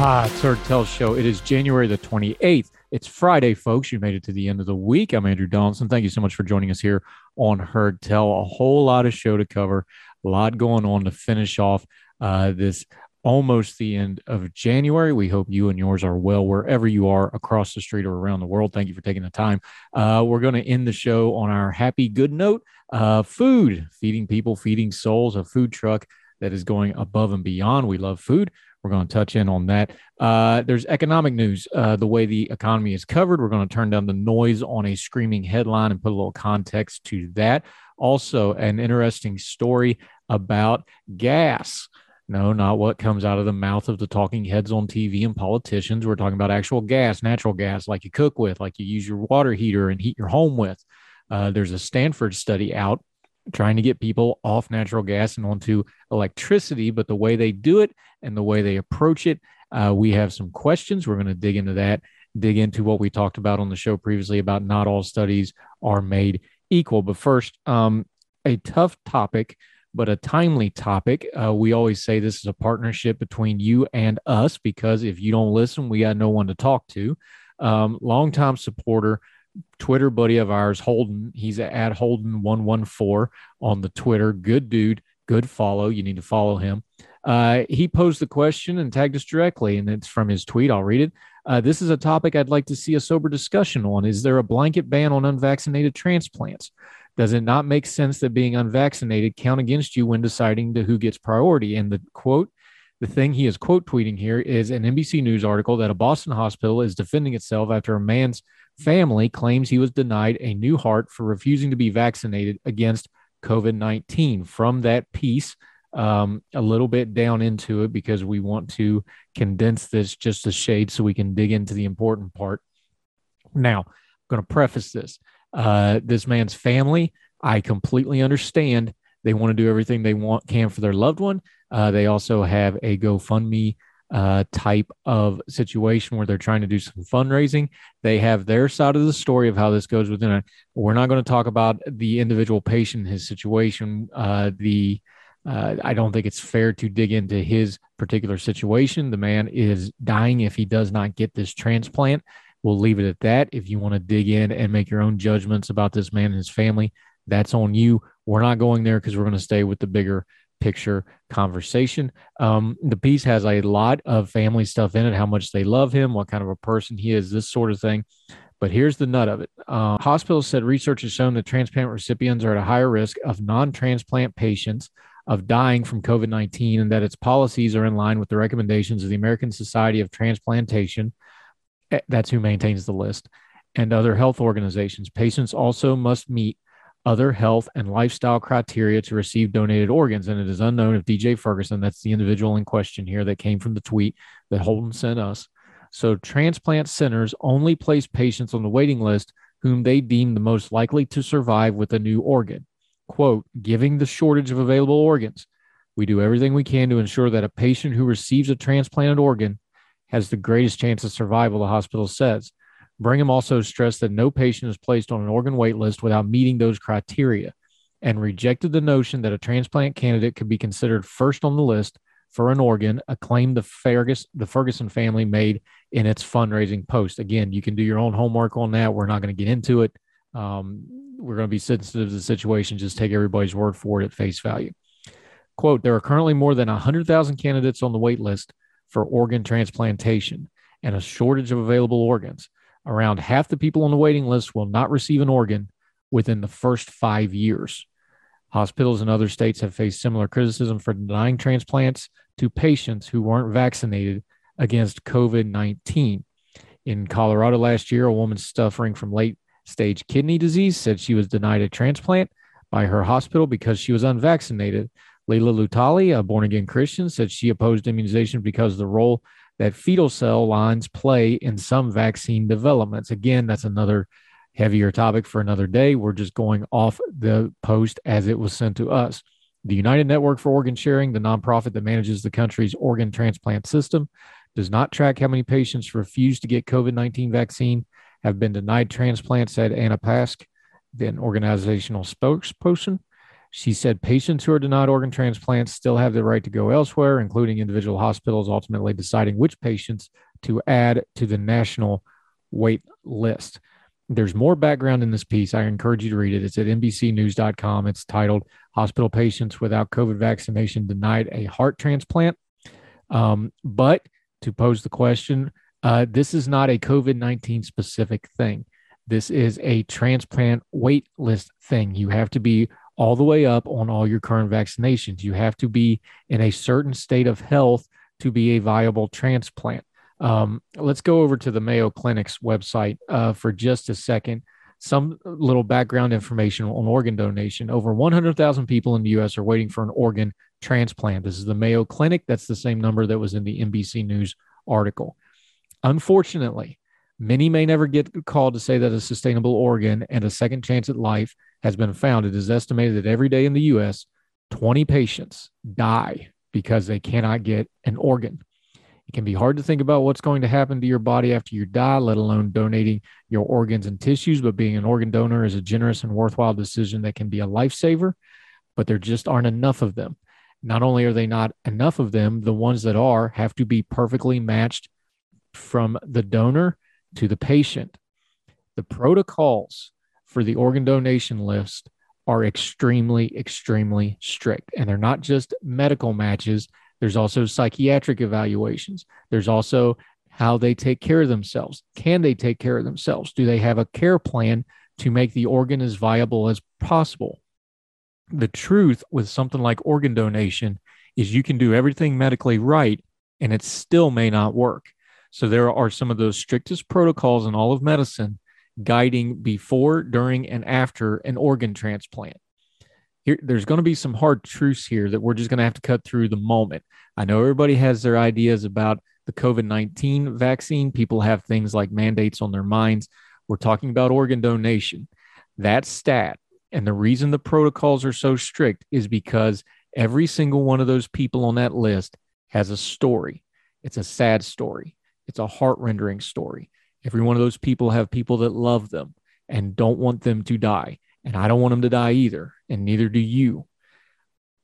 Ah, it's Tell Show. It is January the 28th. It's Friday, folks. You made it to the end of the week. I'm Andrew Donaldson. Thank you so much for joining us here on Heard Tell. A whole lot of show to cover, a lot going on to finish off uh, this almost the end of January. We hope you and yours are well wherever you are across the street or around the world. Thank you for taking the time. Uh, we're going to end the show on our happy good note. Uh, food, feeding people, feeding souls, a food truck that is going above and beyond. We love food. We're going to touch in on that. Uh, there's economic news, uh, the way the economy is covered. We're going to turn down the noise on a screaming headline and put a little context to that. Also, an interesting story about gas. No, not what comes out of the mouth of the talking heads on TV and politicians. We're talking about actual gas, natural gas, like you cook with, like you use your water heater and heat your home with. Uh, there's a Stanford study out trying to get people off natural gas and onto electricity, but the way they do it and the way they approach it, uh, we have some questions. We're going to dig into that, dig into what we talked about on the show previously about not all studies are made equal. But first, um, a tough topic but a timely topic. Uh, we always say this is a partnership between you and us because if you don't listen, we got no one to talk to. Um, longtime supporter, Twitter buddy of ours, Holden. He's at Holden114 on the Twitter. Good dude, good follow. You need to follow him. Uh, he posed the question and tagged us directly, and it's from his tweet. I'll read it. Uh, this is a topic I'd like to see a sober discussion on. Is there a blanket ban on unvaccinated transplants? Does it not make sense that being unvaccinated count against you when deciding to who gets priority? And the quote, the thing he is quote tweeting here is an NBC News article that a Boston hospital is defending itself after a man's family claims he was denied a new heart for refusing to be vaccinated against COVID 19. From that piece, um, a little bit down into it because we want to condense this just a shade so we can dig into the important part. Now, I'm going to preface this uh, this man's family. I completely understand. They want to do everything they want can for their loved one. Uh, they also have a GoFundMe uh, type of situation where they're trying to do some fundraising. They have their side of the story of how this goes within it. We're not going to talk about the individual patient, his situation. Uh, the uh, I don't think it's fair to dig into his particular situation. The man is dying if he does not get this transplant. We'll leave it at that. If you want to dig in and make your own judgments about this man and his family, that's on you. We're not going there because we're going to stay with the bigger picture conversation. Um, the piece has a lot of family stuff in it, how much they love him, what kind of a person he is, this sort of thing. But here's the nut of it. Uh, hospitals said research has shown that transplant recipients are at a higher risk of non transplant patients of dying from COVID 19 and that its policies are in line with the recommendations of the American Society of Transplantation Eh, that's who maintains the list, and other health organizations. Patients also must meet other health and lifestyle criteria to receive donated organs. And it is unknown if DJ Ferguson, that's the individual in question here that came from the tweet that Holden sent us. So transplant centers only place patients on the waiting list whom they deem the most likely to survive with a new organ. Quote, giving the shortage of available organs. We do everything we can to ensure that a patient who receives a transplanted organ has the greatest chance of survival, the hospital says. Brigham also stressed that no patient is placed on an organ wait list without meeting those criteria and rejected the notion that a transplant candidate could be considered first on the list for an organ, a claim the, Fergus, the Ferguson family made in its fundraising post. Again, you can do your own homework on that. We're not going to get into it. Um, we're going to be sensitive to the situation. Just take everybody's word for it at face value. Quote There are currently more than 100,000 candidates on the wait list for organ transplantation and a shortage of available organs. Around half the people on the waiting list will not receive an organ within the first five years. Hospitals in other states have faced similar criticism for denying transplants to patients who weren't vaccinated against COVID 19. In Colorado last year, a woman suffering from late stage kidney disease said she was denied a transplant by her hospital because she was unvaccinated. Leila Lutali, a born again Christian, said she opposed immunization because the role that fetal cell lines play in some vaccine developments. Again, that's another heavier topic for another day. We're just going off the post as it was sent to us. The United Network for Organ Sharing, the nonprofit that manages the country's organ transplant system, does not track how many patients refuse to get COVID 19 vaccine, have been denied transplant, said Anna Paschke, the organizational spokesperson. She said patients who are denied organ transplants still have the right to go elsewhere, including individual hospitals ultimately deciding which patients to add to the national wait list. There's more background in this piece. I encourage you to read it. It's at NBCNews.com. It's titled Hospital Patients Without COVID Vaccination Denied a Heart Transplant. Um, but to pose the question, uh, this is not a COVID 19 specific thing. This is a transplant wait list thing. You have to be all the way up on all your current vaccinations. You have to be in a certain state of health to be a viable transplant. Um, let's go over to the Mayo Clinic's website uh, for just a second. Some little background information on organ donation. Over 100,000 people in the U.S. are waiting for an organ transplant. This is the Mayo Clinic. That's the same number that was in the NBC News article. Unfortunately, many may never get called to say that a sustainable organ and a second chance at life has been found. It is estimated that every day in the U.S., 20 patients die because they cannot get an organ. It can be hard to think about what's going to happen to your body after you die, let alone donating your organs and tissues. But being an organ donor is a generous and worthwhile decision that can be a lifesaver, but there just aren't enough of them. Not only are they not enough of them, the ones that are have to be perfectly matched from the donor to the patient. The protocols for the organ donation list are extremely, extremely strict. And they're not just medical matches, there's also psychiatric evaluations. There's also how they take care of themselves. Can they take care of themselves? Do they have a care plan to make the organ as viable as possible? The truth with something like organ donation is you can do everything medically right and it still may not work. So there are some of those strictest protocols in all of medicine guiding before, during, and after an organ transplant here there's going to be some hard truths here that we're just going to have to cut through the moment. I know everybody has their ideas about the COVID 19 vaccine. People have things like mandates on their minds. We're talking about organ donation. That stat and the reason the protocols are so strict is because every single one of those people on that list has a story. It's a sad story, it's a heart rendering story. Every one of those people have people that love them and don't want them to die. And I don't want them to die either, and neither do you.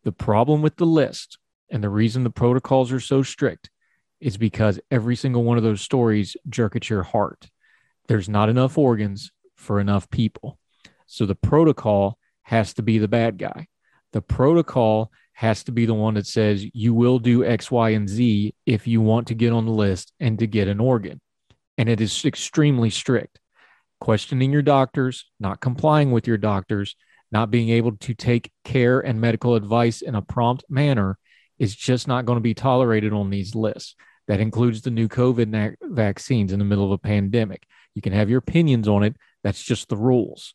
The problem with the list and the reason the protocols are so strict is because every single one of those stories jerk at your heart. There's not enough organs for enough people. So the protocol has to be the bad guy. The protocol has to be the one that says you will do X, Y, and Z if you want to get on the list and to get an organ. And it is extremely strict questioning your doctors, not complying with your doctors, not being able to take care and medical advice in a prompt manner is just not going to be tolerated on these lists. That includes the new COVID na- vaccines in the middle of a pandemic. You can have your opinions on it. That's just the rules.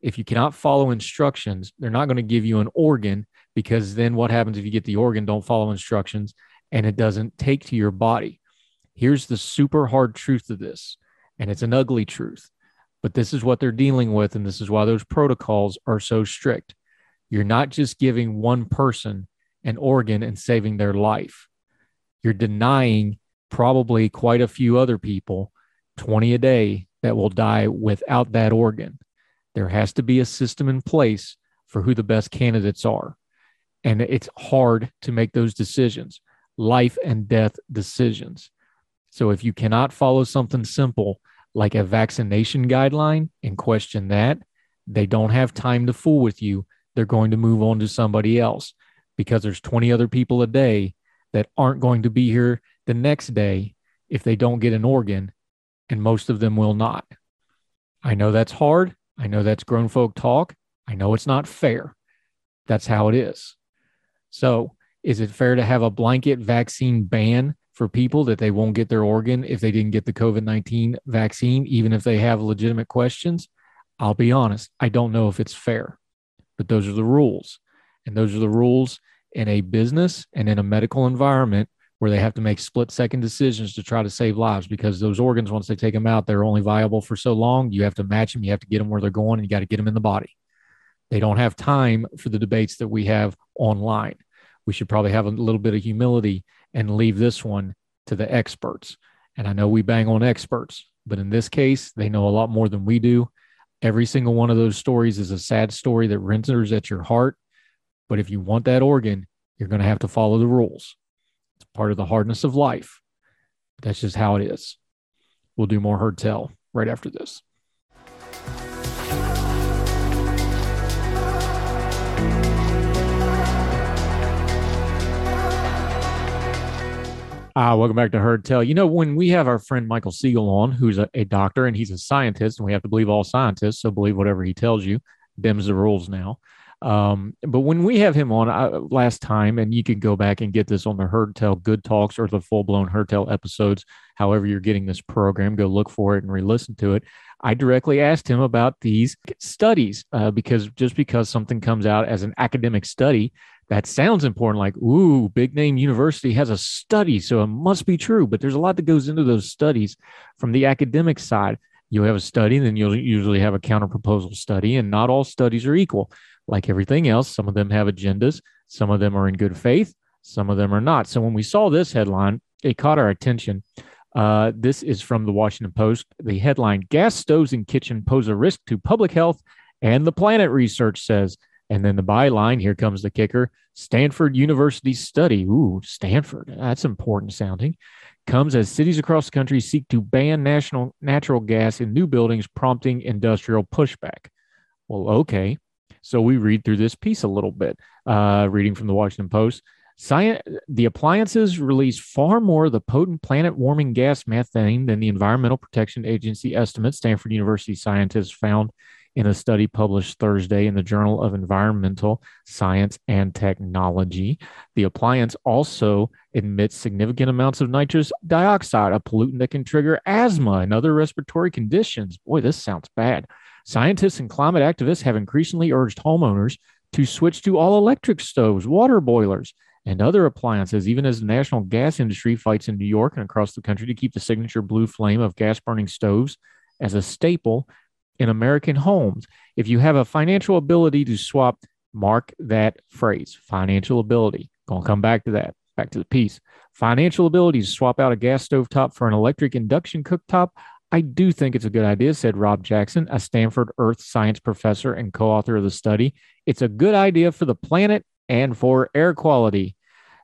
If you cannot follow instructions, they're not going to give you an organ because then what happens if you get the organ, don't follow instructions, and it doesn't take to your body? Here's the super hard truth of this, and it's an ugly truth. But this is what they're dealing with. And this is why those protocols are so strict. You're not just giving one person an organ and saving their life, you're denying probably quite a few other people 20 a day that will die without that organ. There has to be a system in place for who the best candidates are. And it's hard to make those decisions, life and death decisions. So if you cannot follow something simple, like a vaccination guideline and question that, they don't have time to fool with you. They're going to move on to somebody else because there's 20 other people a day that aren't going to be here the next day if they don't get an organ, and most of them will not. I know that's hard. I know that's grown folk talk. I know it's not fair. That's how it is. So, is it fair to have a blanket vaccine ban for people that they won't get their organ if they didn't get the COVID 19 vaccine, even if they have legitimate questions? I'll be honest, I don't know if it's fair, but those are the rules. And those are the rules in a business and in a medical environment where they have to make split second decisions to try to save lives because those organs, once they take them out, they're only viable for so long. You have to match them, you have to get them where they're going, and you got to get them in the body. They don't have time for the debates that we have online. We should probably have a little bit of humility and leave this one to the experts. And I know we bang on experts, but in this case, they know a lot more than we do. Every single one of those stories is a sad story that renders at your heart. But if you want that organ, you're going to have to follow the rules. It's part of the hardness of life. That's just how it is. We'll do more heard tell right after this. Ah, welcome back to Heard Tell. You know, when we have our friend Michael Siegel on, who's a, a, doctor and he's a scientist, and we have to believe all scientists, so believe whatever he tells you. Them's the rules now. Um, but when we have him on last time, and you can go back and get this on the Heard Tell Good Talks or the full blown Heard Tell episodes, however you're getting this program, go look for it and re listen to it. I directly asked him about these studies uh, because just because something comes out as an academic study, that sounds important, like, ooh, big name university has a study, so it must be true. But there's a lot that goes into those studies from the academic side. You'll have a study, and then you'll usually have a counter proposal study, and not all studies are equal like everything else, some of them have agendas, some of them are in good faith, some of them are not. So when we saw this headline, it caught our attention. Uh, this is from the Washington Post. The headline Gas stoves in kitchen pose a risk to public health and the planet, research says. And then the byline here comes the kicker Stanford University study. Ooh, Stanford. That's important sounding. Comes as cities across the country seek to ban national natural gas in new buildings, prompting industrial pushback. Well, okay. So we read through this piece a little bit, uh, reading from the Washington Post. Science, the appliances release far more of the potent planet warming gas methane than the Environmental Protection Agency estimates, Stanford University scientists found in a study published Thursday in the Journal of Environmental Science and Technology. The appliance also emits significant amounts of nitrous dioxide, a pollutant that can trigger asthma and other respiratory conditions. Boy, this sounds bad. Scientists and climate activists have increasingly urged homeowners to switch to all electric stoves, water boilers, and other appliances, even as the national gas industry fights in New York and across the country to keep the signature blue flame of gas burning stoves as a staple in American homes. If you have a financial ability to swap, mark that phrase financial ability. Gonna come back to that, back to the piece. Financial ability to swap out a gas stove top for an electric induction cooktop I do think it's a good idea, said Rob Jackson, a Stanford Earth Science professor and co author of the study. It's a good idea for the planet and for air quality.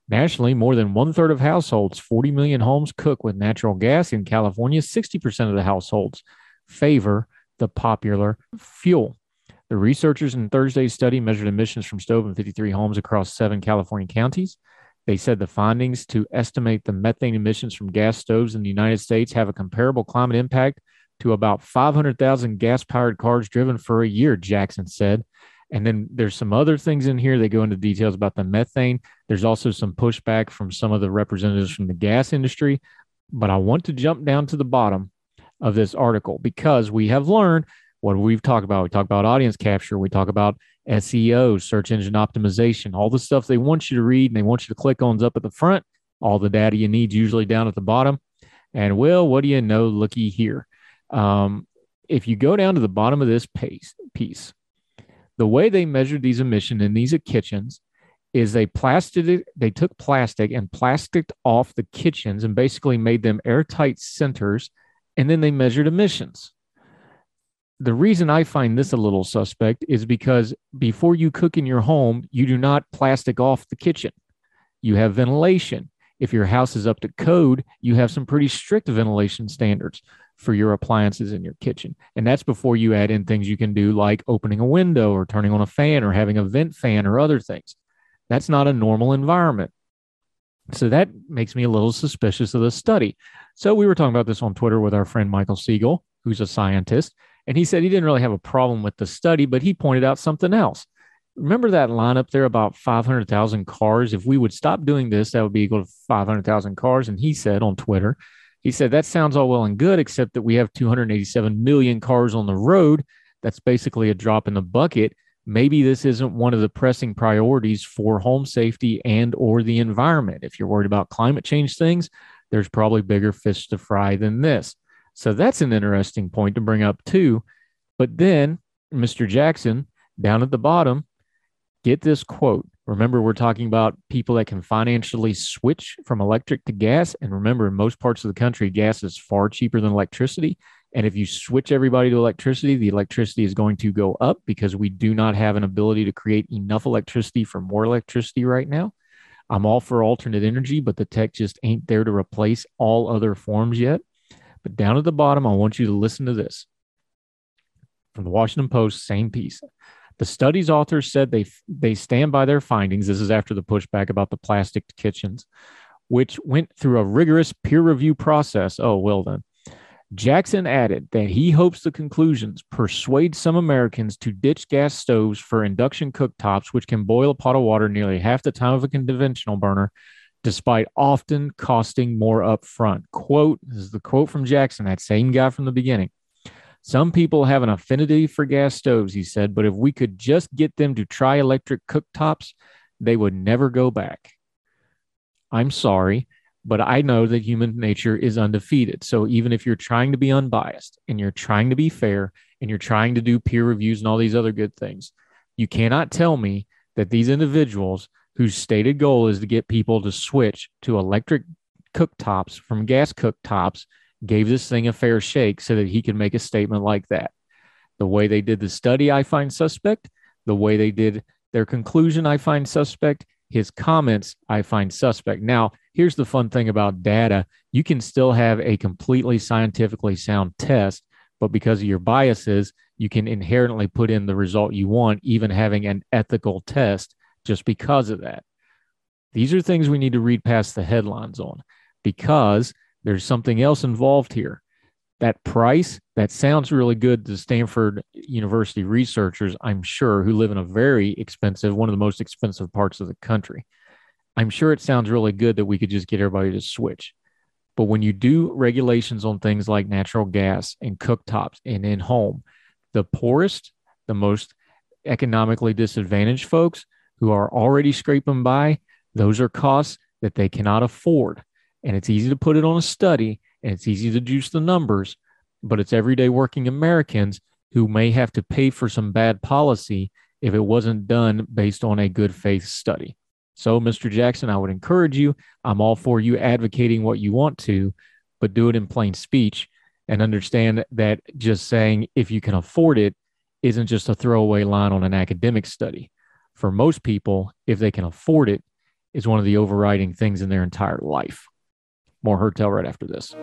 Nationally, more than one third of households, 40 million homes, cook with natural gas. In California, 60% of the households favor the popular fuel. The researchers in Thursday's study measured emissions from stove in 53 homes across seven California counties. They said the findings to estimate the methane emissions from gas stoves in the United States have a comparable climate impact to about 500,000 gas powered cars driven for a year, Jackson said. And then there's some other things in here. They go into details about the methane. There's also some pushback from some of the representatives from the gas industry. But I want to jump down to the bottom of this article because we have learned what we've talked about. We talk about audience capture. We talk about SEO, search engine optimization, all the stuff they want you to read and they want you to click on is up at the front. All the data you need usually down at the bottom. And well, what do you know? Looky here. Um, if you go down to the bottom of this piece, piece, the way they measured these emissions in these kitchens is they plastic they took plastic and plasticed off the kitchens and basically made them airtight centers, and then they measured emissions the reason I find this a little suspect is because before you cook in your home, you do not plastic off the kitchen. You have ventilation. If your house is up to code, you have some pretty strict ventilation standards for your appliances in your kitchen. And that's before you add in things you can do like opening a window or turning on a fan or having a vent fan or other things. That's not a normal environment. So that makes me a little suspicious of the study. So we were talking about this on Twitter with our friend Michael Siegel, who's a scientist, and he said he didn't really have a problem with the study, but he pointed out something else. Remember that line up there about 500,000 cars? If we would stop doing this, that would be equal to 500,000 cars. And he said on Twitter, he said, that sounds all well and good, except that we have 287 million cars on the road. That's basically a drop in the bucket. Maybe this isn't one of the pressing priorities for home safety and or the environment. If you're worried about climate change things, there's probably bigger fish to fry than this. So that's an interesting point to bring up too. But then Mr. Jackson down at the bottom, get this quote. Remember, we're talking about people that can financially switch from electric to gas. And remember, in most parts of the country, gas is far cheaper than electricity. And if you switch everybody to electricity, the electricity is going to go up because we do not have an ability to create enough electricity for more electricity right now. I'm all for alternate energy, but the tech just ain't there to replace all other forms yet. But down at the bottom, I want you to listen to this from the Washington Post, same piece. The study's authors said they they stand by their findings. This is after the pushback about the plastic kitchens, which went through a rigorous peer review process. Oh, well then. Jackson added that he hopes the conclusions persuade some Americans to ditch gas stoves for induction cooktops, which can boil a pot of water nearly half the time of a conventional burner, despite often costing more upfront. Quote, this is the quote from Jackson, that same guy from the beginning. Some people have an affinity for gas stoves, he said, but if we could just get them to try electric cooktops, they would never go back. I'm sorry, but I know that human nature is undefeated. So even if you're trying to be unbiased and you're trying to be fair and you're trying to do peer reviews and all these other good things, you cannot tell me that these individuals whose stated goal is to get people to switch to electric cooktops from gas cooktops gave this thing a fair shake so that he could make a statement like that. The way they did the study, I find suspect. The way they did their conclusion, I find suspect. His comments, I find suspect. Now, here's the fun thing about data you can still have a completely scientifically sound test, but because of your biases, you can inherently put in the result you want, even having an ethical test just because of that. These are things we need to read past the headlines on because there's something else involved here. That price, that sounds really good to Stanford University researchers, I'm sure, who live in a very expensive, one of the most expensive parts of the country. I'm sure it sounds really good that we could just get everybody to switch. But when you do regulations on things like natural gas and cooktops and in home, the poorest, the most economically disadvantaged folks who are already scraping by, those are costs that they cannot afford and it's easy to put it on a study and it's easy to juice the numbers, but it's everyday working Americans who may have to pay for some bad policy if it wasn't done based on a good faith study. So, Mr. Jackson, I would encourage you. I'm all for you advocating what you want to, but do it in plain speech and understand that just saying if you can afford it isn't just a throwaway line on an academic study. For most people, if they can afford it, is one of the overriding things in their entire life. More Heard Tell right after this.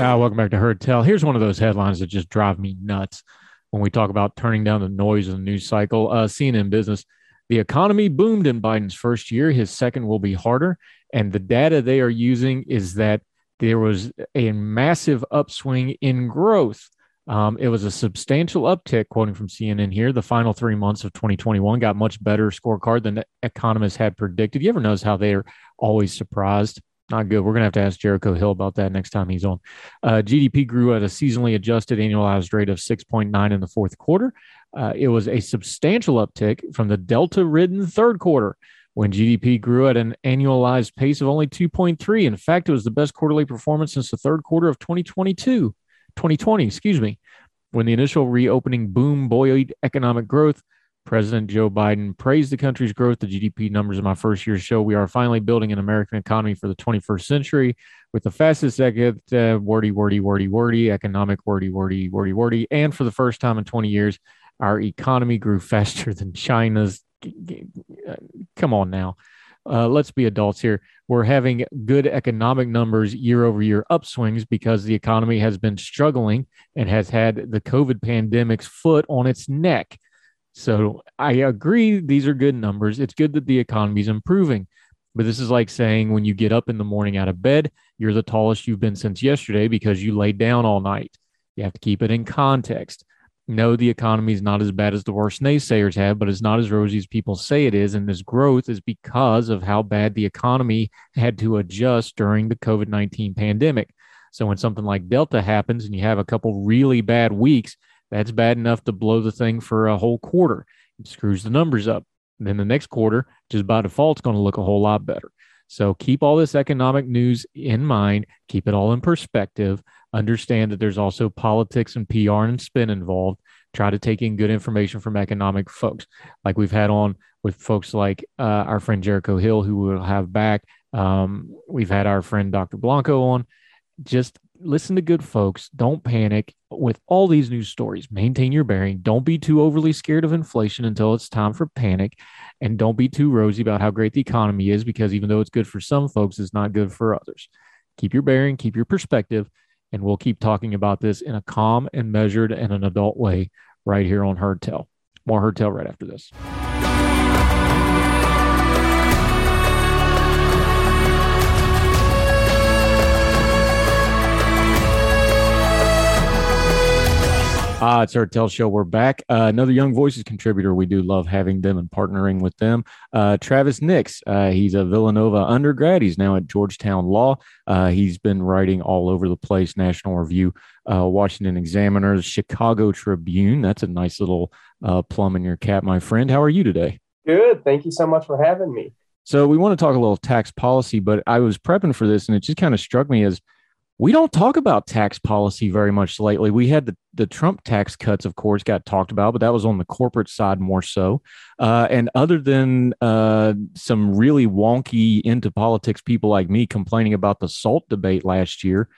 Uh, welcome back to Heard Tell. Here's one of those headlines that just drive me nuts when we talk about turning down the noise of the news cycle. Uh, CNN Business, the economy boomed in Biden's first year. His second will be harder. And the data they are using is that there was a massive upswing in growth um, it was a substantial uptick, quoting from CNN here. The final three months of 2021 got much better scorecard than the economists had predicted. You ever notice how they're always surprised? Not good. We're going to have to ask Jericho Hill about that next time he's on. Uh, GDP grew at a seasonally adjusted annualized rate of 6.9 in the fourth quarter. Uh, it was a substantial uptick from the Delta ridden third quarter when GDP grew at an annualized pace of only 2.3. In fact, it was the best quarterly performance since the third quarter of 2022. 2020, excuse me, when the initial reopening boom buoyed economic growth. President Joe Biden praised the country's growth. The GDP numbers in my first year show we are finally building an American economy for the 21st century with the fastest second uh, wordy, wordy, wordy, wordy, economic wordy, wordy, wordy, wordy. And for the first time in 20 years, our economy grew faster than China's. Come on now. uh, let's be adults here. We're having good economic numbers year over year upswings because the economy has been struggling and has had the COVID pandemic's foot on its neck. So I agree, these are good numbers. It's good that the economy is improving. But this is like saying when you get up in the morning out of bed, you're the tallest you've been since yesterday because you laid down all night. You have to keep it in context. No, the economy is not as bad as the worst naysayers have, but it's not as rosy as people say it is. And this growth is because of how bad the economy had to adjust during the COVID 19 pandemic. So when something like Delta happens and you have a couple really bad weeks, that's bad enough to blow the thing for a whole quarter. It screws the numbers up. And then the next quarter, just by default, is going to look a whole lot better. So keep all this economic news in mind, keep it all in perspective. Understand that there's also politics and PR and spin involved. Try to take in good information from economic folks, like we've had on with folks like uh, our friend Jericho Hill, who we'll have back. Um, we've had our friend Dr. Blanco on. Just listen to good folks. Don't panic with all these news stories. Maintain your bearing. Don't be too overly scared of inflation until it's time for panic. And don't be too rosy about how great the economy is, because even though it's good for some folks, it's not good for others. Keep your bearing, keep your perspective, and we'll keep talking about this in a calm and measured and an adult way right here on Heard Tell. More Heard Tell right after this. Ah, it's our Tell Show. We're back. Uh, another Young Voices contributor. We do love having them and partnering with them. Uh, Travis Nix. Uh, he's a Villanova undergrad. He's now at Georgetown Law. Uh, he's been writing all over the place. National Review, uh, Washington Examiner, Chicago Tribune. That's a nice little uh, plum in your cap, my friend. How are you today? Good. Thank you so much for having me. So we want to talk a little tax policy, but I was prepping for this, and it just kind of struck me as we don't talk about tax policy very much lately. We had the, the Trump tax cuts, of course, got talked about, but that was on the corporate side more so. Uh, and other than uh, some really wonky into politics people like me complaining about the SALT debate last year,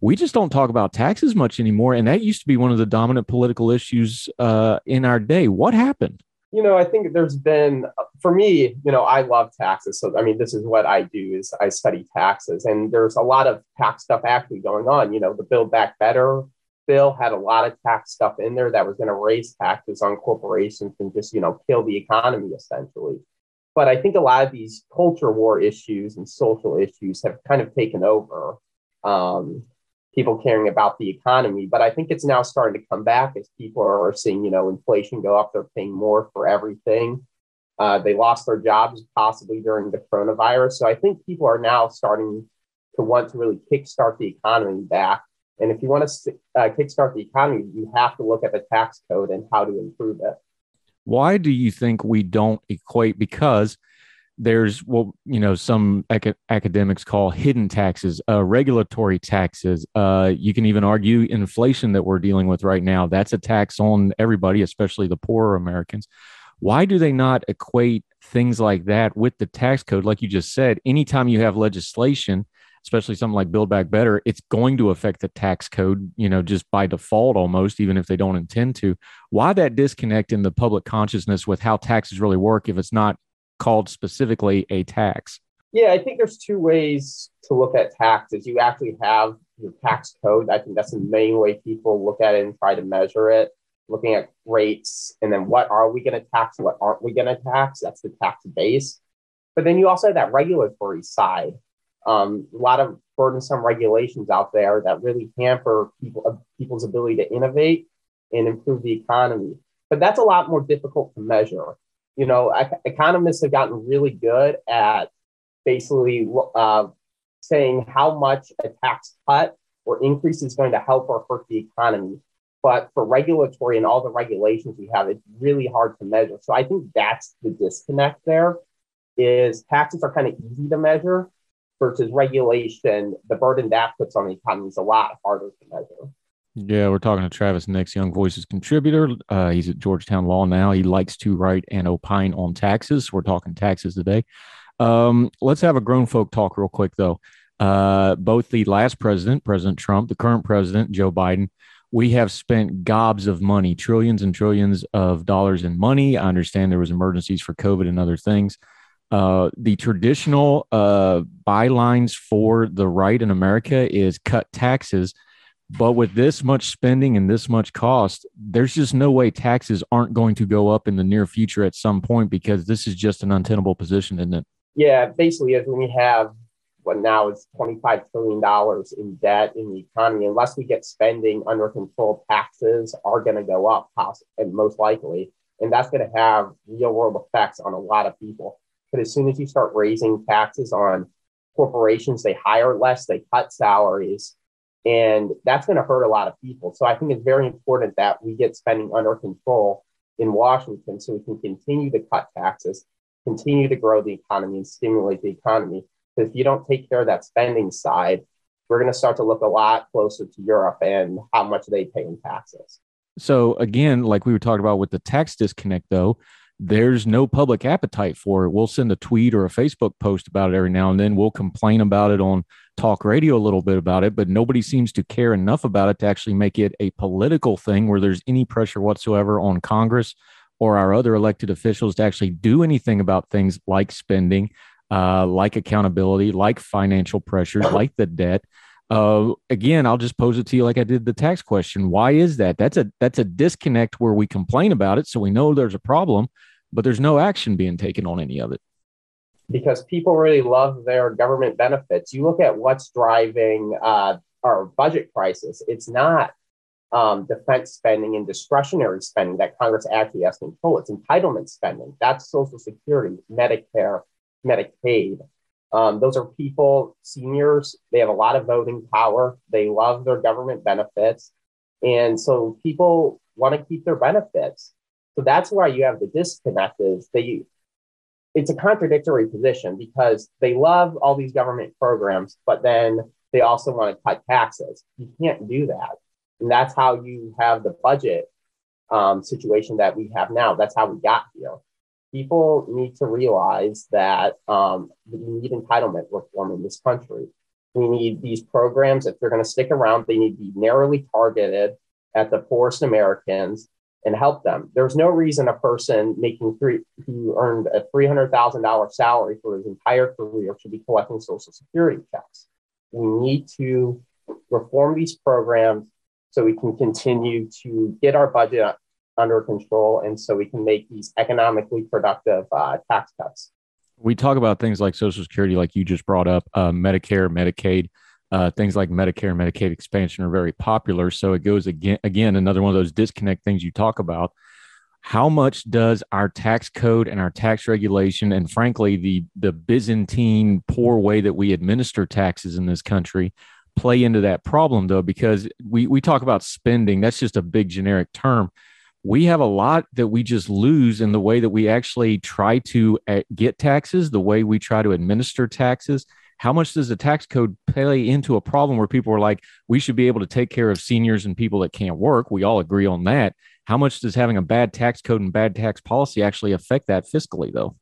we just don't talk about taxes much anymore. And that used to be one of the dominant political issues uh, in our day. What happened? You know, I think there's been for me, you know, I love taxes. So I mean, this is what I do is I study taxes, and there's a lot of tax stuff actually going on. You know, the Build Back Better bill had a lot of tax stuff in there that was going to raise taxes on corporations and just you know kill the economy essentially. But I think a lot of these culture war issues and social issues have kind of taken over. Um, people caring about the economy. But I think it's now starting to come back as people are seeing, you know, inflation go up. They're paying more for everything. Uh, they lost their jobs possibly during the coronavirus. So I think people are now starting to want to really kickstart the economy back. And if you want to uh, kickstart the economy, you have to look at the tax code and how to improve it. Why do you think we don't equate? Because there's what you know some ac- academics call hidden taxes uh, regulatory taxes uh, you can even argue inflation that we're dealing with right now that's a tax on everybody especially the poorer americans. Why do they not equate things like that with the tax code? Like you just said anytime you have legislation especially something like build back better it's going to affect the tax code you know just by default almost even if they don't intend to. Why that disconnect in the public consciousness with how taxes really work if it's not called specifically a tax? Yeah, I think there's two ways to look at taxes. You actually have your tax code. I think that's the main way people look at it and try to measure it, looking at rates and then what are we going to tax, what aren't we going to tax? That's the tax base. But then you also have that regulatory side. Um, a lot of burdensome regulations out there that really hamper people, uh, people's ability to innovate and improve the economy. But that's a lot more difficult to measure you know, economists have gotten really good at basically uh, saying how much a tax cut or increase is going to help or hurt the economy. But for regulatory and all the regulations we have, it's really hard to measure. So I think that's the disconnect there is taxes are kind of easy to measure versus regulation, the burden that puts on the economy is a lot harder to measure. Yeah, we're talking to Travis Nix, Young Voices contributor. Uh, he's at Georgetown Law now. He likes to write and opine on taxes. We're talking taxes today. Um, let's have a grown folk talk real quick, though. Uh, both the last president, President Trump, the current president, Joe Biden, we have spent gobs of money, trillions and trillions of dollars in money. I understand there was emergencies for COVID and other things. Uh, the traditional uh, bylines for the right in America is cut taxes. But with this much spending and this much cost, there's just no way taxes aren't going to go up in the near future at some point because this is just an untenable position, isn't it? Yeah, basically, as when we have what now is $25 trillion in debt in the economy, unless we get spending under control, taxes are going to go up, and most likely. And that's going to have real world effects on a lot of people. But as soon as you start raising taxes on corporations, they hire less, they cut salaries, and that's going to hurt a lot of people. So I think it's very important that we get spending under control in Washington so we can continue to cut taxes, continue to grow the economy and stimulate the economy. But if you don't take care of that spending side, we're going to start to look a lot closer to Europe and how much they pay in taxes. So again, like we were talking about with the tax disconnect, though, there's no public appetite for it. We'll send a tweet or a Facebook post about it every now and then. We'll complain about it on talk radio a little bit about it, but nobody seems to care enough about it to actually make it a political thing where there's any pressure whatsoever on Congress or our other elected officials to actually do anything about things like spending, uh, like accountability, like financial pressures, like the debt. Uh, again, I'll just pose it to you like I did the tax question. Why is that? That's a that's a disconnect where we complain about it, so we know there's a problem, but there's no action being taken on any of it. Because people really love their government benefits. You look at what's driving uh, our budget crisis. It's not um, defense spending and discretionary spending that Congress actually has control. It's entitlement spending. That's Social Security, Medicare, Medicaid. Um, those are people, seniors, they have a lot of voting power. They love their government benefits. And so people want to keep their benefits. So that's why you have the disconnect is they it's a contradictory position because they love all these government programs, but then they also want to cut taxes. You can't do that. And that's how you have the budget um, situation that we have now. That's how we got here people need to realize that um, we need entitlement reform in this country. We need these programs, if they're going to stick around, they need to be narrowly targeted at the poorest Americans and help them. There's no reason a person making three who earned a three hundred thousand dollar salary for his entire career should be collecting Social Security checks. We need to reform these programs so we can continue to get our budget under control, and so we can make these economically productive uh, tax cuts. We talk about things like Social Security, like you just brought up, uh, Medicare, Medicaid. Uh, things like Medicare and Medicaid expansion are very popular. So it goes again, again, another one of those disconnect things you talk about. How much does our tax code and our tax regulation, and frankly, the the Byzantine poor way that we administer taxes in this country, play into that problem? Though, because we we talk about spending, that's just a big generic term we have a lot that we just lose in the way that we actually try to uh, get taxes, the way we try to administer taxes. How much does the tax code play into a problem where people are like, we should be able to take care of seniors and people that can't work? We all agree on that. How much does having a bad tax code and bad tax policy actually affect that fiscally, though?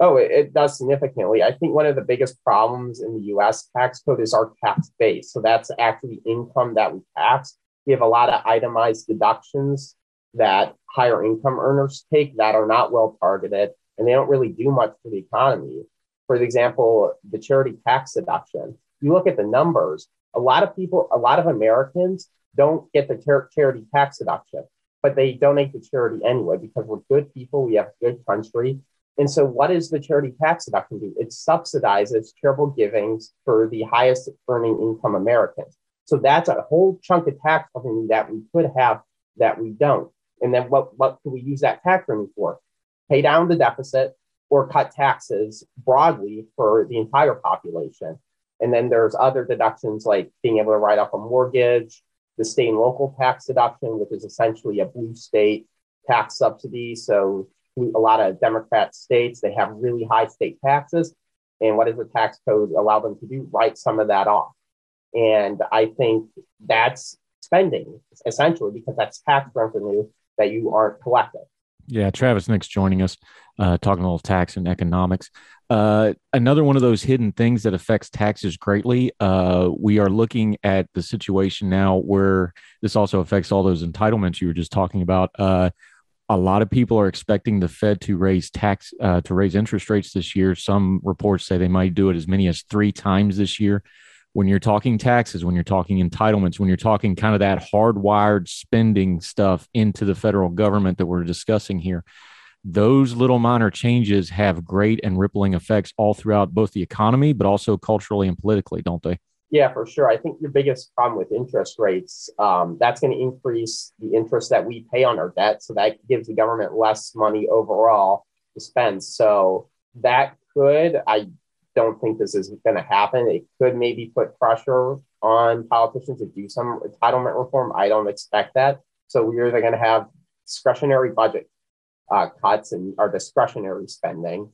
Oh, it, it does significantly. I think one of the biggest problems in the US tax code is our tax base. So that's actually income that we tax. We have a lot of itemized deductions that higher income earners take that are not well targeted and they don't really do much for the economy. For example, the charity tax deduction. You look at the numbers, a lot of people, a lot of Americans don't get the char- charity tax deduction, but they donate to charity anyway because we're good people, we have a good country. And so, what does the charity tax deduction do? It subsidizes charitable givings for the highest earning income Americans. So, that's a whole chunk of tax revenue that we could have that we don't. And then what, what can we use that tax revenue for? Pay down the deficit or cut taxes broadly for the entire population. And then there's other deductions like being able to write off a mortgage, the state and local tax deduction, which is essentially a blue state tax subsidy. So a lot of Democrat states, they have really high state taxes. And what does the tax code allow them to do? Write some of that off. And I think that's spending essentially because that's tax revenue that you aren't collecting. Yeah, Travis Nix joining us, uh, talking a little tax and economics. Uh, another one of those hidden things that affects taxes greatly. Uh, we are looking at the situation now where this also affects all those entitlements you were just talking about. Uh, a lot of people are expecting the Fed to raise tax uh, to raise interest rates this year. Some reports say they might do it as many as three times this year. When you're talking taxes, when you're talking entitlements, when you're talking kind of that hardwired spending stuff into the federal government that we're discussing here, those little minor changes have great and rippling effects all throughout both the economy, but also culturally and politically, don't they? Yeah, for sure. I think your biggest problem with interest rates, um, that's going to increase the interest that we pay on our debt. So that gives the government less money overall to spend. So that could, I don't think this is going to happen. It could maybe put pressure on politicians to do some entitlement reform. I don't expect that. So we're either going to have discretionary budget uh, cuts and our discretionary spending,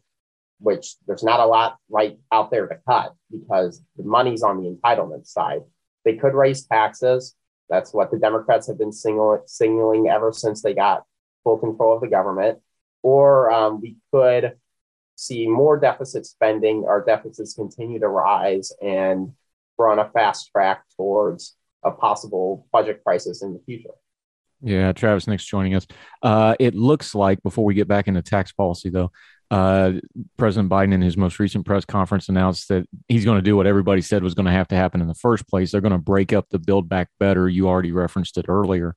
which there's not a lot right out there to cut because the money's on the entitlement side. They could raise taxes. That's what the Democrats have been signaling ever since they got full control of the government. Or um, we could see more deficit spending. Our deficits continue to rise, and we're on a fast track towards a possible budget crisis in the future. Yeah, Travis Nix joining us. Uh, it looks like before we get back into tax policy, though, uh, President Biden, in his most recent press conference, announced that he's going to do what everybody said was going to have to happen in the first place. They're going to break up the Build Back Better. You already referenced it earlier.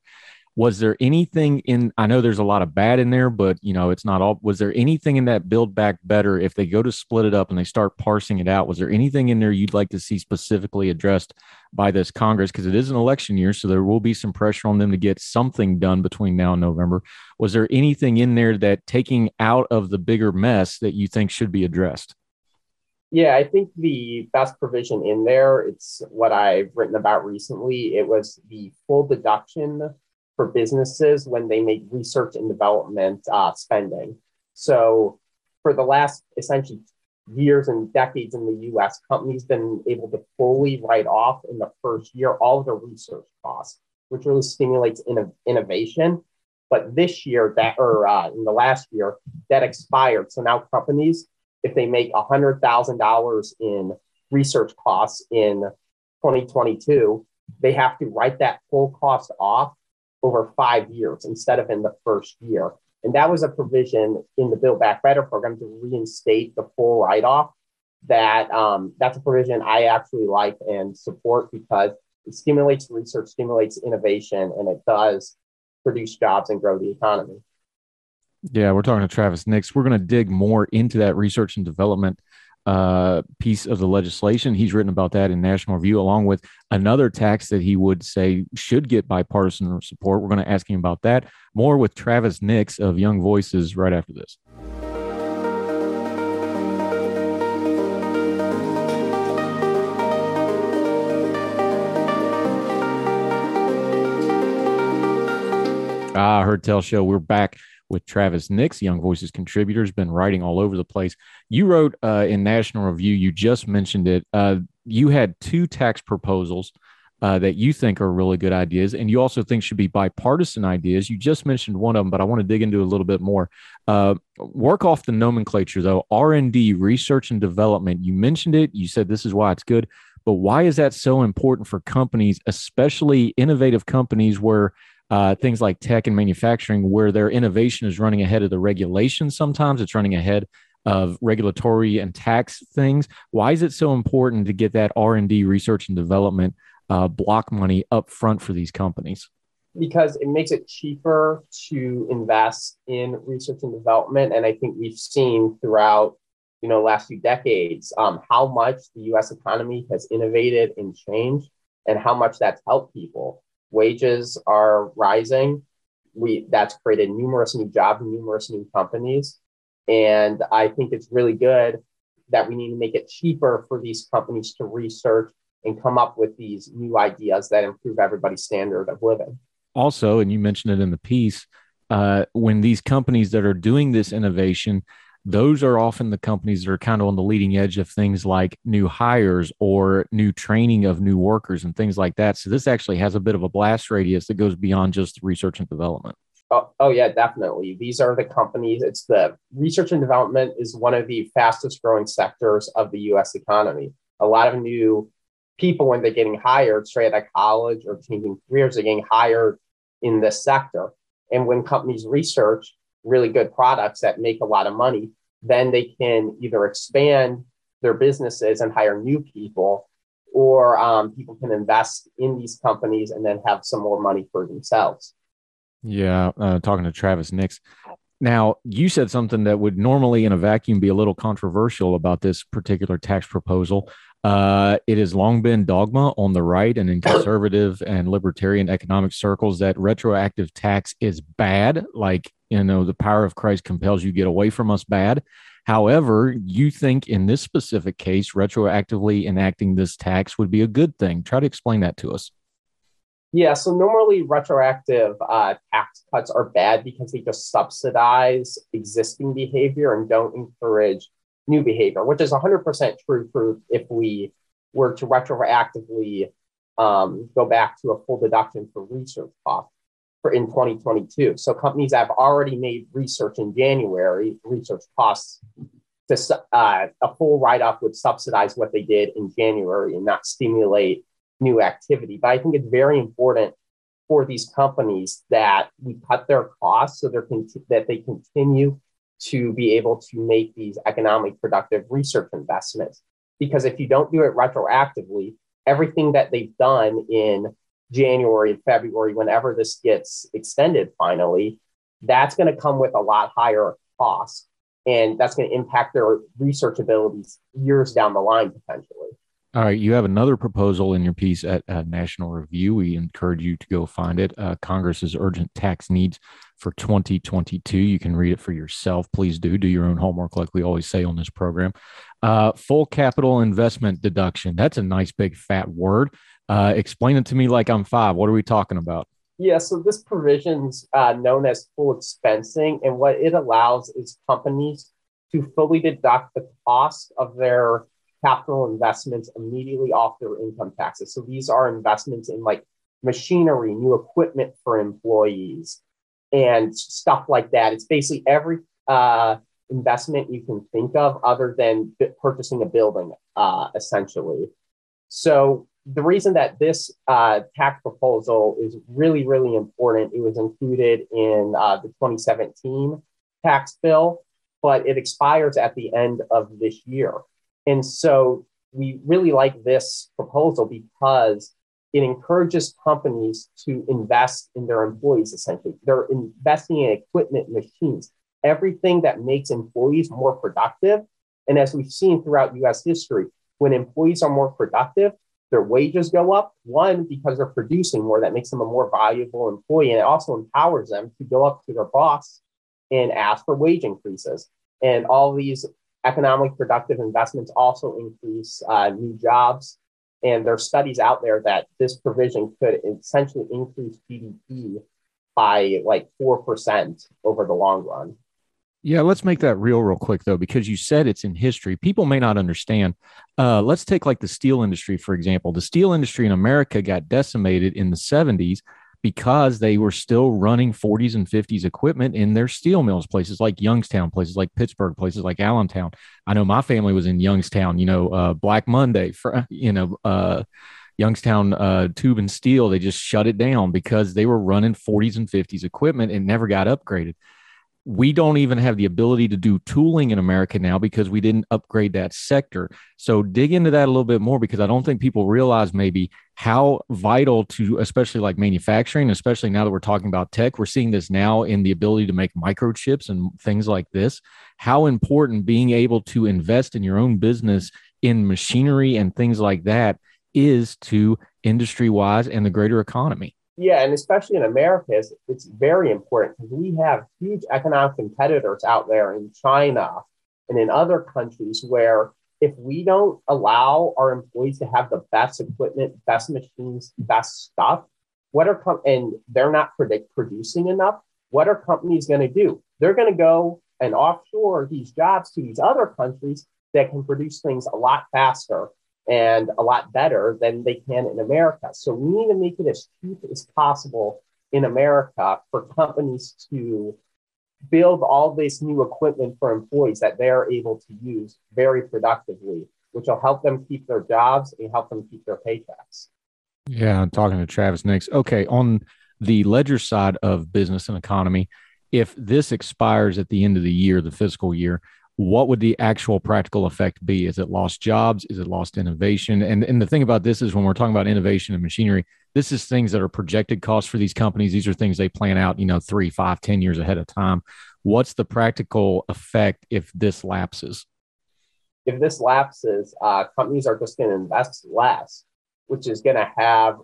Was there anything in? I know there's a lot of bad in there, but you know it's not all. Was there anything in that Build Back Better? If they go to split it up and they start parsing it out, was there anything in there you'd like to see specifically addressed by this Congress because it is an election year, so there will be some pressure on them to get something done between now and November. Was there anything in there that taking out of the bigger mess that you think should be addressed? Yeah, I think the best provision in there, it's what I've written about recently. It was the full deduction for businesses when they make research and development uh, spending. So for the last essentially years and decades in the US, companies been able to fully write off in the first year all of their research costs, which really stimulates innovation. But this year, that or uh, in the last year, that expired. So now companies, if they make $100,000 in research costs in 2022, they have to write that full cost off over five years instead of in the first year. And that was a provision in the Build Back Better program to reinstate the full write off. That um, that's a provision I actually like and support because it stimulates research, stimulates innovation, and it does produce jobs and grow the economy. Yeah, we're talking to Travis Nix. We're going to dig more into that research and development uh, piece of the legislation. He's written about that in National Review, along with another tax that he would say should get bipartisan support. We're going to ask him about that. More with Travis Nix of Young Voices right after this. Ah, Heard Tell Show. We're back with Travis Nix, Young Voices contributor, has been writing all over the place. You wrote uh, in National Review, you just mentioned it. Uh, you had two tax proposals uh, that you think are really good ideas, and you also think should be bipartisan ideas. You just mentioned one of them, but I want to dig into a little bit more. Uh, work off the nomenclature, though. R and D, research and development. You mentioned it. You said this is why it's good, but why is that so important for companies, especially innovative companies where uh, things like tech and manufacturing, where their innovation is running ahead of the regulations. Sometimes it's running ahead of regulatory and tax things. Why is it so important to get that R and D, research and development uh, block money up front for these companies? Because it makes it cheaper to invest in research and development, and I think we've seen throughout you know last few decades um, how much the U.S. economy has innovated and changed, and how much that's helped people wages are rising. We that's created numerous new jobs, numerous new companies, and I think it's really good that we need to make it cheaper for these companies to research and come up with these new ideas that improve everybody's standard of living. Also, and you mentioned it in the piece, uh, when these companies that are doing this innovation those are often the companies that are kind of on the leading edge of things like new hires or new training of new workers and things like that. So this actually has a bit of a blast radius that goes beyond just research and development. Oh, oh yeah, definitely. These are the companies. It's the research and development is one of the fastest growing sectors of the US economy. A lot of new people, when they're getting hired straight out of college or changing careers, are getting hired in this sector. And when companies research really good products that make a lot of money, then they can either expand their businesses and hire new people, or um, people can invest in these companies and then have some more money for themselves. Yeah, uh, talking to Travis Nix. Now, you said something that would normally in a vacuum be a little controversial about this particular tax proposal. Uh, it has long been dogma on the right and in conservative and libertarian economic circles that retroactive tax is bad. Like, you know, the power of Christ compels you get away from us bad. However, you think in this specific case, retroactively enacting this tax would be a good thing. Try to explain that to us. Yeah, so normally retroactive uh, tax cuts are bad because they just subsidize existing behavior and don't encourage new behavior, which is 100% true for if we were to retroactively um, go back to a full deduction for research costs for in 2022. So companies have already made research in January, research costs to uh, a full write-off would subsidize what they did in January and not stimulate new activity. But I think it's very important for these companies that we cut their costs so they're con- that they continue to be able to make these economic productive research investments. Because if you don't do it retroactively, everything that they've done in January and February, whenever this gets extended finally, that's going to come with a lot higher cost. And that's going to impact their research abilities years down the line potentially. All right, you have another proposal in your piece at uh, National Review. We encourage you to go find it. Uh, Congress's urgent tax needs for 2022. You can read it for yourself. Please do do your own homework, like we always say on this program. Uh, full capital investment deduction. That's a nice big fat word. Uh, explain it to me like I'm five. What are we talking about? Yeah, so this provision's uh, known as full expensing, and what it allows is companies to fully deduct the cost of their capital investments immediately off their income taxes. So these are investments in like machinery, new equipment for employees, and stuff like that. It's basically every uh, investment you can think of other than purchasing a building, uh, essentially. So the reason that this uh, tax proposal is really, really important, it was included in uh, the 2017 tax bill, but it expires at the end of this year. And so we really like this proposal because it encourages companies to invest in their employees, essentially. They're investing in equipment, machines, everything that makes employees more productive. And as we've seen throughout US history, when employees are more productive, their wages go up. One, because they're producing more, that makes them a more valuable employee. And it also empowers them to go up to their boss and ask for wage increases. And all these economic productive investments also increase uh, new jobs. And there are studies out there that this provision could essentially increase GDP by like 4% over the long run. Yeah, let's make that real, real quick though, because you said it's in history. People may not understand. Uh, let's take like the steel industry, for example. The steel industry in America got decimated in the 70s because they were still running 40s and 50s equipment in their steel mills, places like Youngstown, places like Pittsburgh, places like Allentown. I know my family was in Youngstown, you know, uh, Black Monday, for, you know, uh, Youngstown uh, Tube and Steel, they just shut it down because they were running 40s and 50s equipment and never got upgraded we don't even have the ability to do tooling in America now because we didn't upgrade that sector. So dig into that a little bit more because I don't think people realize maybe how vital to especially like manufacturing, especially now that we're talking about tech, we're seeing this now in the ability to make microchips and things like this. How important being able to invest in your own business in machinery and things like that is to industry wise and the greater economy. Yeah, and especially in America, it's, it's very important because we have huge economic competitors out there in China and in other countries where if we don't allow our employees to have the best equipment, best machines, best stuff, what are com- and they're not predict producing enough, what are companies going to do? They're going to go and offshore these jobs to these other countries that can produce things a lot faster and a lot better than they can in America. So we need to make it as cheap as possible in America for companies to build all this new equipment for employees that they're able to use very productively, which will help them keep their jobs and help them keep their paychecks. Yeah, I'm talking to Travis Nix. Okay, on the ledger side of business and economy, if this expires at the end of the year, the fiscal year, what would the actual practical effect be? Is it lost jobs? Is it lost innovation? And, and the thing about this is when we're talking about innovation and machinery, this is things that are projected costs for these companies. These are things they plan out, you know, three, five, ten years ahead of time. What's the practical effect if this lapses? If this lapses, uh, companies are just going to invest less, which is going to have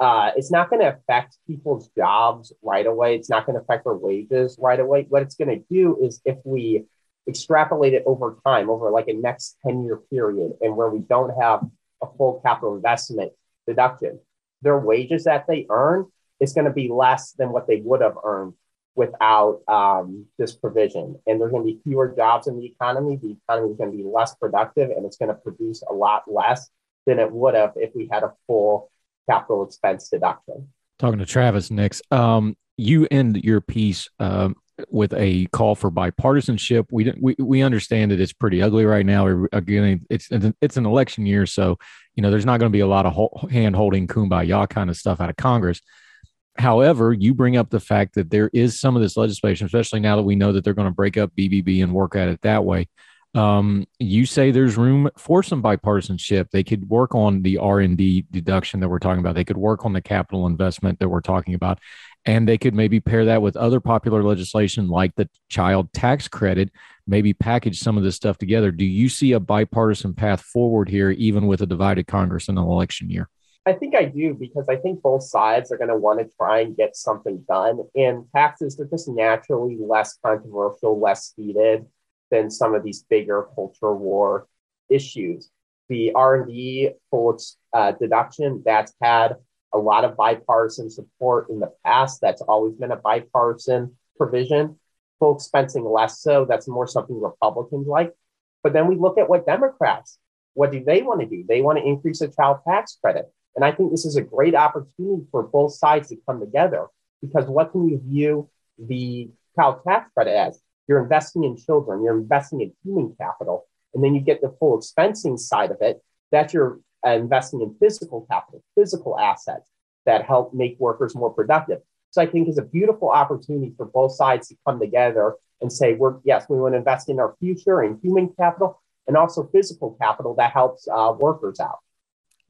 uh, it's not going to affect people's jobs right away. It's not going to affect their wages right away. What it's going to do is if we extrapolate it over time, over like a next 10 year period, and where we don't have a full capital investment deduction, their wages that they earn is going to be less than what they would have earned without um, this provision. And there's going to be fewer jobs in the economy. The economy is going to be less productive and it's going to produce a lot less than it would have if we had a full capital expense deduction. Talking to Travis Nix, um, you end your piece um, with a call for bipartisanship. We, we we understand that it's pretty ugly right now. Again, it's it's an election year, so you know there's not going to be a lot of hand holding, kumbaya kind of stuff out of Congress. However, you bring up the fact that there is some of this legislation, especially now that we know that they're going to break up BBB and work at it that way. Um, you say there's room for some bipartisanship. They could work on the R and D deduction that we're talking about. They could work on the capital investment that we're talking about, and they could maybe pair that with other popular legislation like the child tax credit. Maybe package some of this stuff together. Do you see a bipartisan path forward here, even with a divided Congress in an election year? I think I do because I think both sides are going to want to try and get something done. And taxes they're just naturally less controversial, less heated than some of these bigger culture war issues. The R&D full uh, deduction that's had a lot of bipartisan support in the past. That's always been a bipartisan provision. Full expensing less so. That's more something Republicans like. But then we look at what Democrats, what do they want to do? They want to increase the child tax credit. And I think this is a great opportunity for both sides to come together because what can you view the child tax credit as? You're investing in children, you're investing in human capital, and then you get the full expensing side of it. That you're uh, investing in physical capital, physical assets that help make workers more productive. So I think is a beautiful opportunity for both sides to come together and say, we're yes, we want to invest in our future and human capital and also physical capital that helps uh, workers out.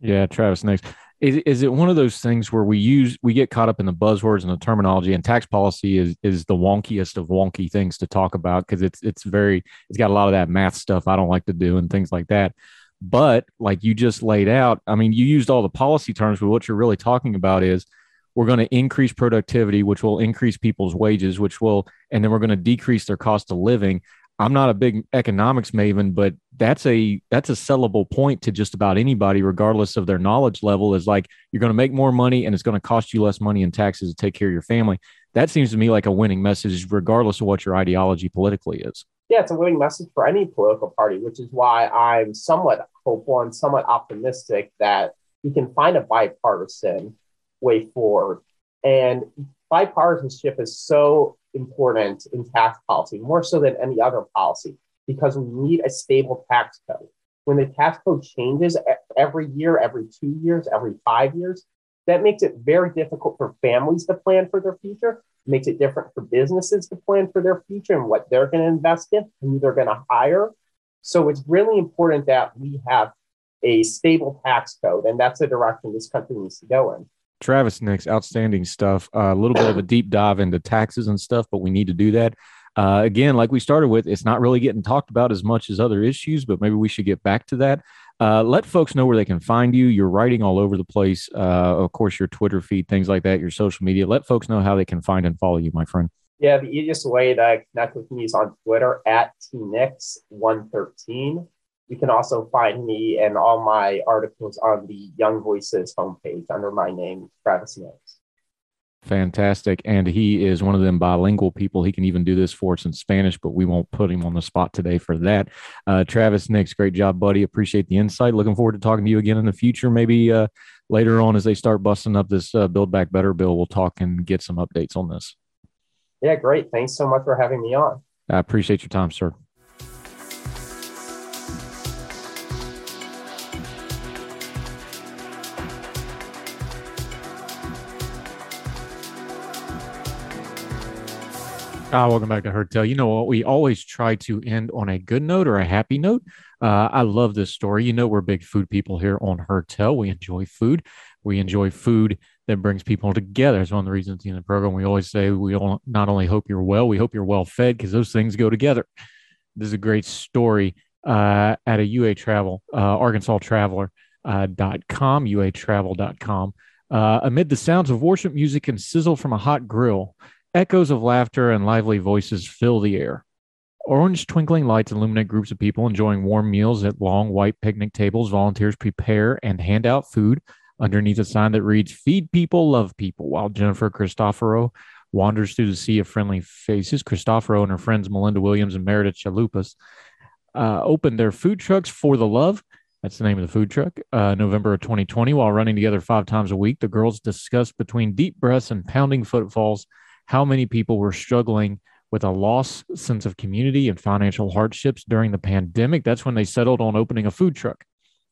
Yeah, Travis Nix. Is, is it one of those things where we use we get caught up in the buzzwords and the terminology and tax policy is is the wonkiest of wonky things to talk about because it's it's very it's got a lot of that math stuff I don't like to do and things like that. But like you just laid out, I mean, you used all the policy terms, but what you're really talking about is we're going to increase productivity, which will increase people's wages, which will, and then we're going to decrease their cost of living. I'm not a big economics maven, but that's a that's a sellable point to just about anybody, regardless of their knowledge level. Is like you're going to make more money and it's going to cost you less money in taxes to take care of your family. That seems to me like a winning message, regardless of what your ideology politically is. Yeah, it's a winning message for any political party, which is why I'm somewhat hopeful and somewhat optimistic that we can find a bipartisan way forward. And bipartisanship is so important in tax policy, more so than any other policy, because we need a stable tax code. When the tax code changes every year, every two years, every five years, that makes it very difficult for families to plan for their future. Makes it different for businesses to plan for their future and what they're going to invest in who they're going to hire. So it's really important that we have a stable tax code, and that's the direction this country needs to go in. Travis Nix, outstanding stuff. Uh, a little bit of a deep dive into taxes and stuff, but we need to do that. Uh, again, like we started with, it's not really getting talked about as much as other issues, but maybe we should get back to that. Uh, let folks know where they can find you. You're writing all over the place. Uh, of course, your Twitter feed, things like that, your social media. Let folks know how they can find and follow you, my friend. Yeah, the easiest way to connect with me is on Twitter at tnix113. You can also find me and all my articles on the Young Voices homepage under my name, Travis Nix. Fantastic. And he is one of them bilingual people. He can even do this for us in Spanish, but we won't put him on the spot today for that. Uh, Travis Nix, great job, buddy. Appreciate the insight. Looking forward to talking to you again in the future. Maybe uh, later on as they start busting up this uh, Build Back Better bill, we'll talk and get some updates on this. Yeah, great. Thanks so much for having me on. I appreciate your time, sir. Ah, welcome back to Heard Tell. You know what? We always try to end on a good note or a happy note. Uh, I love this story. You know, we're big food people here on Heard Tell. We enjoy food. We enjoy food that brings people together. It's one of the reasons in the program we always say we not only hope you're well, we hope you're well fed because those things go together. This is a great story uh, at a UA Travel, uh, Arkansas Traveler uh, dot com, uatravel.com. Uh, amid the sounds of worship music and sizzle from a hot grill, Echoes of laughter and lively voices fill the air. Orange twinkling lights illuminate groups of people enjoying warm meals at long white picnic tables. Volunteers prepare and hand out food underneath a sign that reads, Feed people, love people, while Jennifer Cristoforo wanders through the sea of friendly faces. Cristoforo and her friends Melinda Williams and Meredith Chalupas uh, opened their food trucks for the love. That's the name of the food truck. Uh, November of 2020, while running together five times a week, the girls discuss between deep breaths and pounding footfalls how many people were struggling with a lost sense of community and financial hardships during the pandemic. That's when they settled on opening a food truck,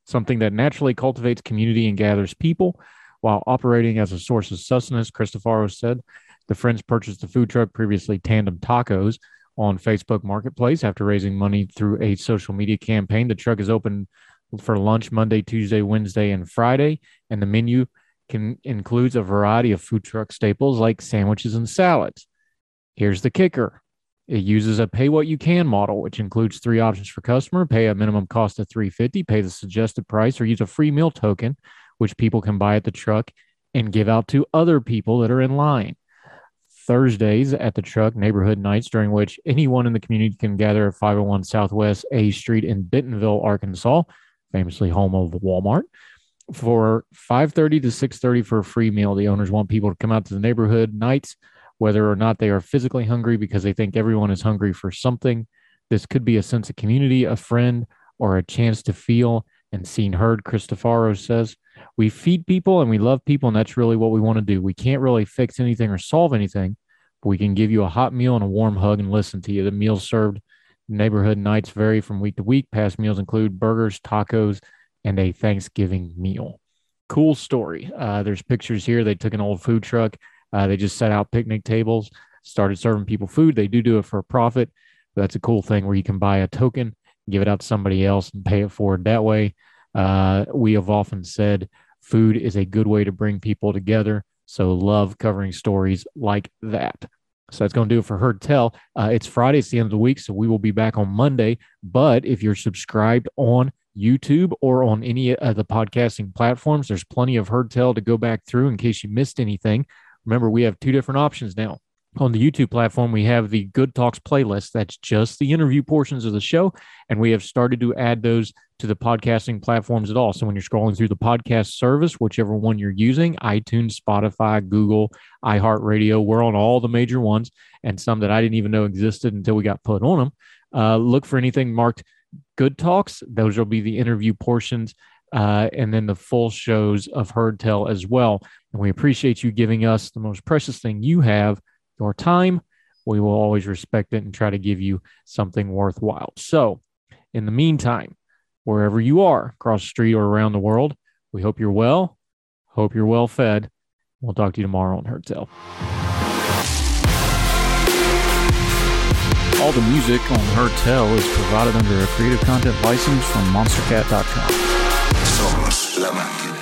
something that naturally cultivates community and gathers people while operating as a source of sustenance. Cristoforo said the friends purchased the food truck, previously Tandem Tacos, on Facebook Marketplace after raising money through a social media campaign. The truck is open for lunch Monday, Tuesday, Wednesday, and Friday, and the menu can includes a variety of food truck staples like sandwiches and salads. Here's the kicker. It uses a pay what you can model, which includes three options for customer, pay a minimum cost of 350, pay the suggested price, or use a free meal token, which people can buy at the truck and give out to other people that are in line. Thursdays at the truck, neighborhood nights during which anyone in the community can gather at 501 Southwest A Street in Bentonville, Arkansas, famously home of Walmart for 5:30 to 6:30 for a free meal. The owners want people to come out to the neighborhood nights whether or not they are physically hungry because they think everyone is hungry for something. This could be a sense of community, a friend, or a chance to feel and seen heard. Cristoforo says, We feed people and we love people, and that's really what we want to do. We can't really fix anything or solve anything, but we can give you a hot meal and a warm hug and listen to you. The meals served neighborhood nights vary from week to week. Past meals include burgers, tacos, and a Thanksgiving meal. Cool story. Uh, there's pictures here. They took an old food truck. Uh, they just set out picnic tables, started serving people food. They do do it for a profit. But that's a cool thing where you can buy a token, give it out to somebody else, and pay it forward that way. Uh, we have often said food is a good way to bring people together. So love covering stories like that. So that's going to do it for Heard Tell. Uh, it's Friday. It's the end of the week. So we will be back on Monday. But if you're subscribed on YouTube or on any of the podcasting platforms. There's plenty of Heard Tell to go back through in case you missed anything. Remember, we have two different options now. On the YouTube platform, we have the Good Talks playlist. That's just the interview portions of the show. And we have started to add those to the podcasting platforms at all. So when you're scrolling through the podcast service, whichever one you're using, iTunes, Spotify, Google, iHeartRadio, we're on all the major ones and some that I didn't even know existed until we got put on them. Uh, look for anything marked good talks. Those will be the interview portions uh, and then the full shows of Heard Tell as well. And we appreciate you giving us the most precious thing you have, your time. We will always respect it and try to give you something worthwhile. So, in the meantime, wherever you are, across the street or around the world, we hope you're well. Hope you're well fed. We'll talk to you tomorrow on Heard All the music on Heard Tell is provided under a Creative Content license from MonsterCat.com.